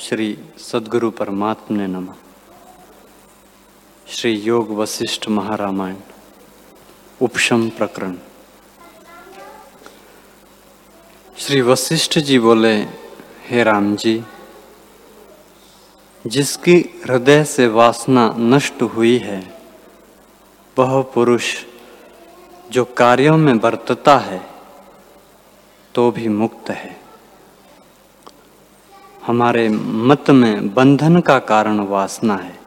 श्री सदगुरु परमात्मा ने नमः। श्री योग वशिष्ठ महारामायण, उपशम प्रकरण। श्री वशिष्ठ जी बोले, हे राम जी, जिसकी हृदय से वासना नष्ट हुई है, वह पुरुष जो कार्यों में बरतता है तो भी मुक्त है। हमारे मत में बंधन का कारण वासना है।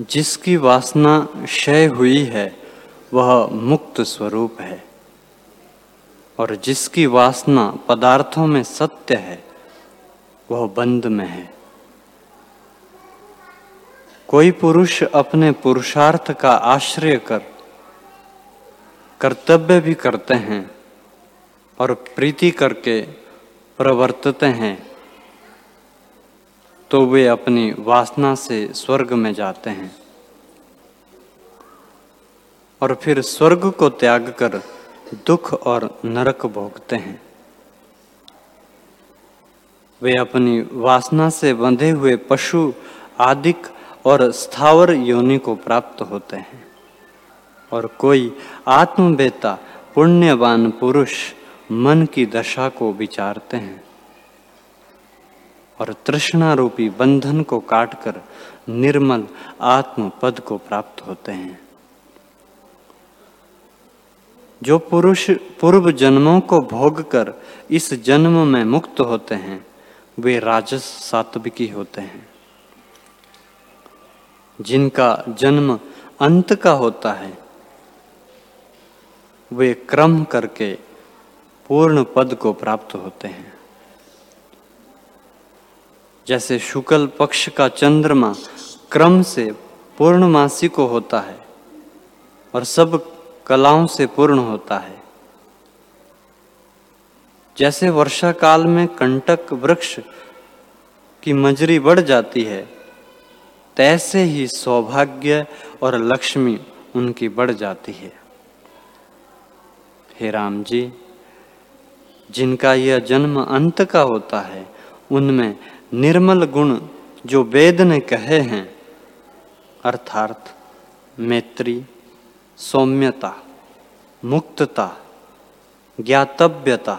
जिसकी वासना क्षय हुई है, वह मुक्त स्वरूप है। और जिसकी वासना पदार्थों में सत्य है, वह बंद में है। कोई पुरुष अपने पुरुषार्थ का आश्रय कर, कर्तव्य भी करते हैं और प्रीति करके प्रवर्तते हैं तो वे अपनी वासना से स्वर्ग में जाते हैं। और फिर स्वर्ग को त्याग कर दुख और नरक भोगते हैं। वे अपनी वासना से बंधे हुए पशु, आदिक और स्थावर योनि को प्राप्त होते हैं। और कोई आत्मवेता पुण्यवान पुरुष मन की दशा को विचारते हैं और तृष्णा रूपी बंधन को काटकर निर्मल आत्म पद को प्राप्त होते हैं। जो पुरुष पूर्व जन्मों को भोग कर इस जन्म में मुक्त होते हैं, वे राजस सात्विकी होते हैं। जिनका जन्म अंत का होता है, वे क्रम करके पूर्ण पद को प्राप्त होते हैं। जैसे शुक्ल पक्ष का चंद्रमा क्रम से पूर्णमासी को होता है और सब कलाओं से पूर्ण होता है। जैसे वर्षा काल में कंटक वृक्ष की मजरी बढ़ जाती है, तैसे ही सौभाग्य और लक्ष्मी उनकी बढ़ जाती है। हे राम जी जिनका यह जन्म अंत का होता है, उनमें निर्मल गुण जो वेद ने कहे हैं, अर्थात मैत्री, सौम्यता, मुक्तता, ज्ञातव्यता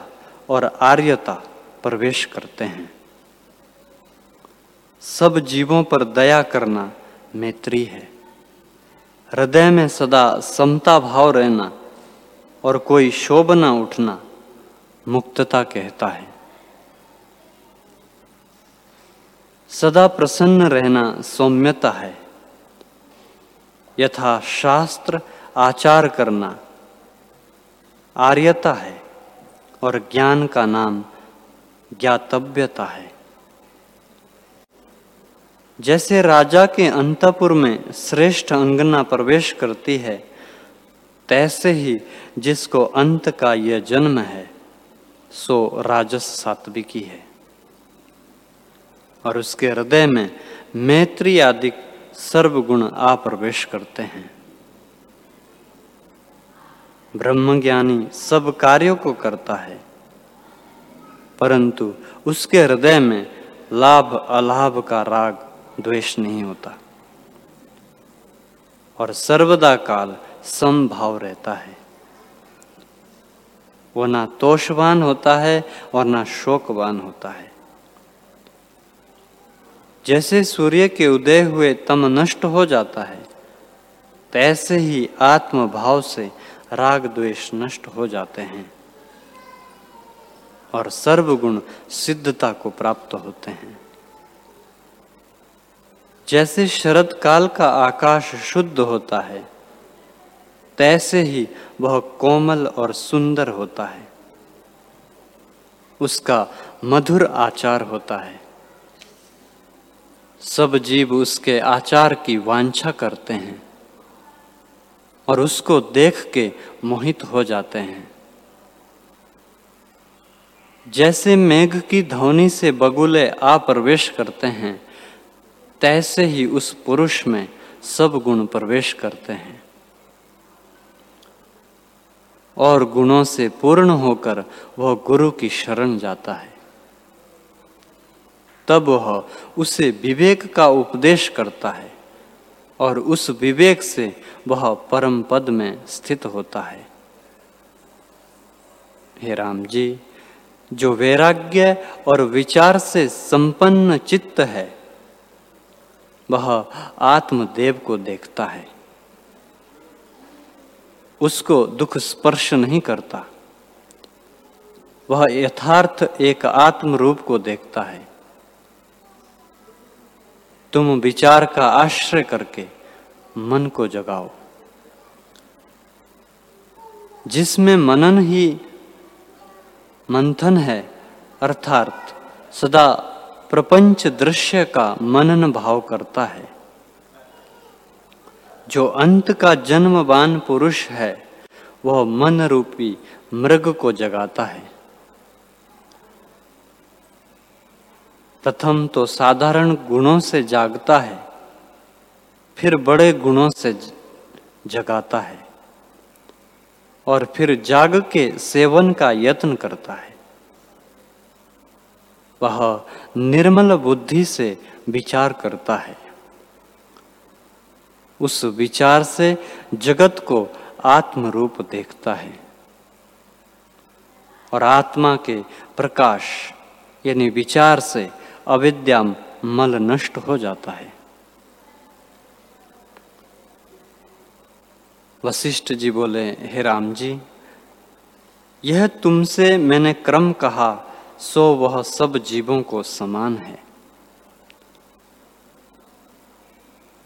और आर्यता प्रवेश करते हैं। सब जीवों पर दया करना मैत्री है। हृदय में सदा समता भाव रहना और कोई शोभ न उठना मुक्तता कहता है। सदा प्रसन्न रहना सौम्यता है। यथा शास्त्र आचार करना आर्यता है और ज्ञान का नाम ज्ञातव्यता है। जैसे राजा के अंतपुर में श्रेष्ठ अंगना प्रवेश करती है, तैसे ही जिसको अंत का यह जन्म है। सो राजस सात्विकी है। और उसके हृदय में मैत्री आदि सर्वगुण आ प्रवेश करते हैं। ब्रह्मज्ञानी सब कार्यों को करता है, परंतु उसके हृदय में लाभ अलाभ का राग द्वेष नहीं होता। और सर्वदा काल समभाव रहता है। वो ना तोषवान होता है और ना शोकवान होता है। जैसे सूर्य के उदय हुए तम नष्ट हो जाता है, तैसे ही आत्म भाव से राग द्वेष नष्ट हो जाते हैं और सर्वगुण सिद्धता को प्राप्त होते हैं। जैसे शरद काल का आकाश शुद्ध होता है तैसे ही वह कोमल और सुंदर होता है। उसका मधुर आचार होता है। सब जीव उसके आचार की वांछा करते हैं और उसको देख के मोहित हो जाते हैं। जैसे मेघ की ध्वनि से बगुले आ प्रवेश करते हैं, तैसे ही उस पुरुष में सब गुण प्रवेश करते हैं। और गुणों से पूर्ण होकर वह गुरु की शरण जाता है। तब वह उसे विवेक का उपदेश करता है और उस विवेक से वह परम पद में स्थित होता है। हे राम जी, जो वैराग्य और विचार से संपन्न चित्त है, वह आत्मदेव को देखता है। उसको दुख स्पर्श नहीं करता। वह यथार्थ एक आत्म रूप को देखता है। तुम विचार का आश्रय करके मन को जगाओ। जिसमें मनन ही मंथन है, अर्थात सदा प्रपंच दृश्य का मनन भाव करता है। जो अंत का जन्मवान पुरुष है, वह मन रूपी मृग को जगाता है। प्रथम तो साधारण गुणों से जागता है, फिर बड़े गुणों से जगाता है, और फिर जाग के सेवन का यत्न करता है। वह निर्मल बुद्धि से विचार करता है। उस विचार से जगत को आत्म रूप देखता है। और आत्मा के प्रकाश, यानी विचार से अविद्या मल नष्ट हो जाता है। वशिष्ठ जी बोले, हे राम जी, यह तुमसे मैंने क्रम कहा, सो वह सब जीवों को समान है।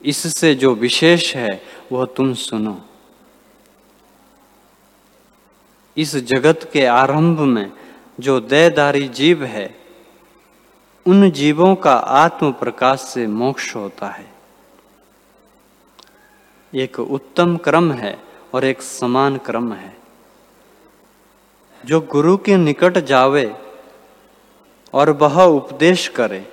इससे जो विशेष है, वह तुम सुनो। इस जगत के आरंभ में जो दयदारी जीव है, उन जीवों का आत्म प्रकाश से मोक्ष होता है। एक उत्तम क्रम है और एक समान क्रम है। जो गुरु के निकट जावे और वह उपदेश करे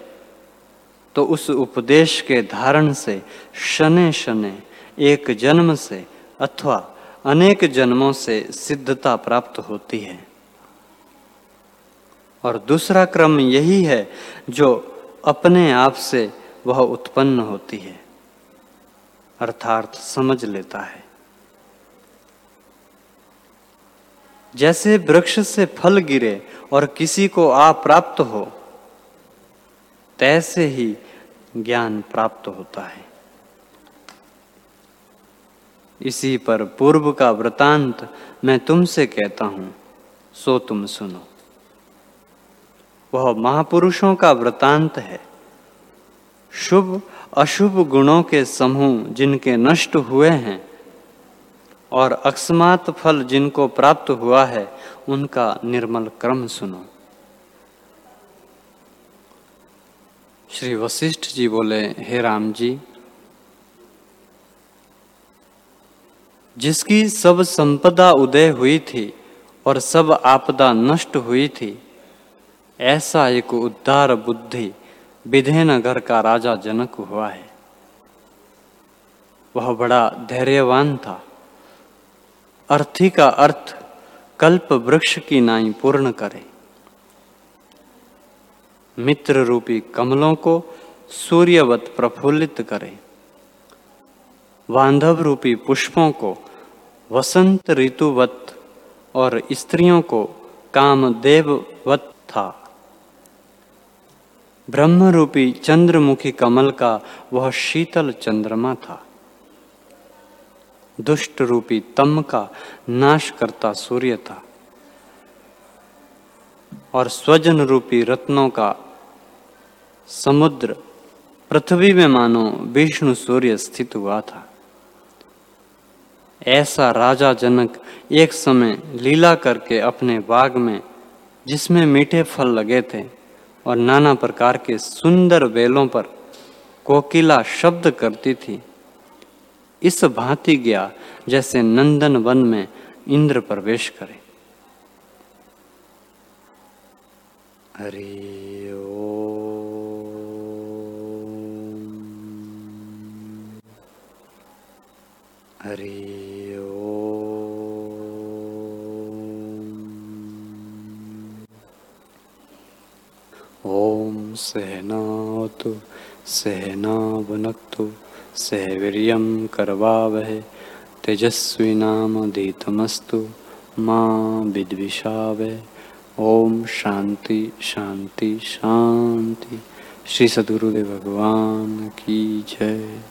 तो उस उपदेश के धारण से, शने शने, एक जन्म से अथवा अनेक जन्मों से सिद्धता प्राप्त होती है। और दूसरा क्रम यही है जो अपने आप से वह उत्पन्न होती है, अर्थात समझ लेता है। जैसे वृक्ष से फल गिरे और किसी को आ प्राप्त हो तैसे ही ज्ञान प्राप्त होता है। इसी पर पूर्व का वृतांत मैं तुमसे कहता हूँ, सो तुम सुनो। वह महापुरुषों का वृतांत है। शुभ, अशुभ गुणों के समूह जिनके नष्ट हुए हैं और अकस्मात फल जिनको प्राप्त हुआ है, उनका निर्मल क्रम सुनो। श्री वशिष्ठ जी बोले, हे राम जी, जिसकी सब संपदा उदय हुई थी और सब आपदा नष्ट हुई थी, ऐसा एक उद्धार बुद्धि विधेनगर का राजा जनक हुआ है। वह बड़ा धैर्यवान था। अर्थी का अर्थ कल्प वृक्ष की नाई पूर्ण करे। मित्र रूपी कमलों को सूर्यवत प्रफुल्लित करे। बांधव रूपी पुष्पों को वसंत ऋतुवत और स्त्रियों को कामदेववत था। ब्रह्म रूपी चंद्रमुखी कमल का वह शीतल चंद्रमा था। दुष्ट रूपी तम का नाश करता सूर्य था। और स्वजन रूपी रत्नों का समुद्र, पृथ्वी में मानो विष्णु सूर्य स्थित हुआ था। ऐसा राजा जनक एक समय लीला करके अपने बाग में, जिसमें मीठे फल लगे थे और नाना प्रकार के सुंदर बेलों पर कोकिला शब्द करती थी, इस भांति गया जैसे नंदन वन में इंद्र प्रवेश करे। हरि हरि ॐ सहनावतु सहनावनक्तु सहवीर्यं करवावहे। तेजस्विनामधीतमस्तु माँ विद्विषावे ओम शांति शांति शांति। श्री सदगुरुदेव भगवान की जय।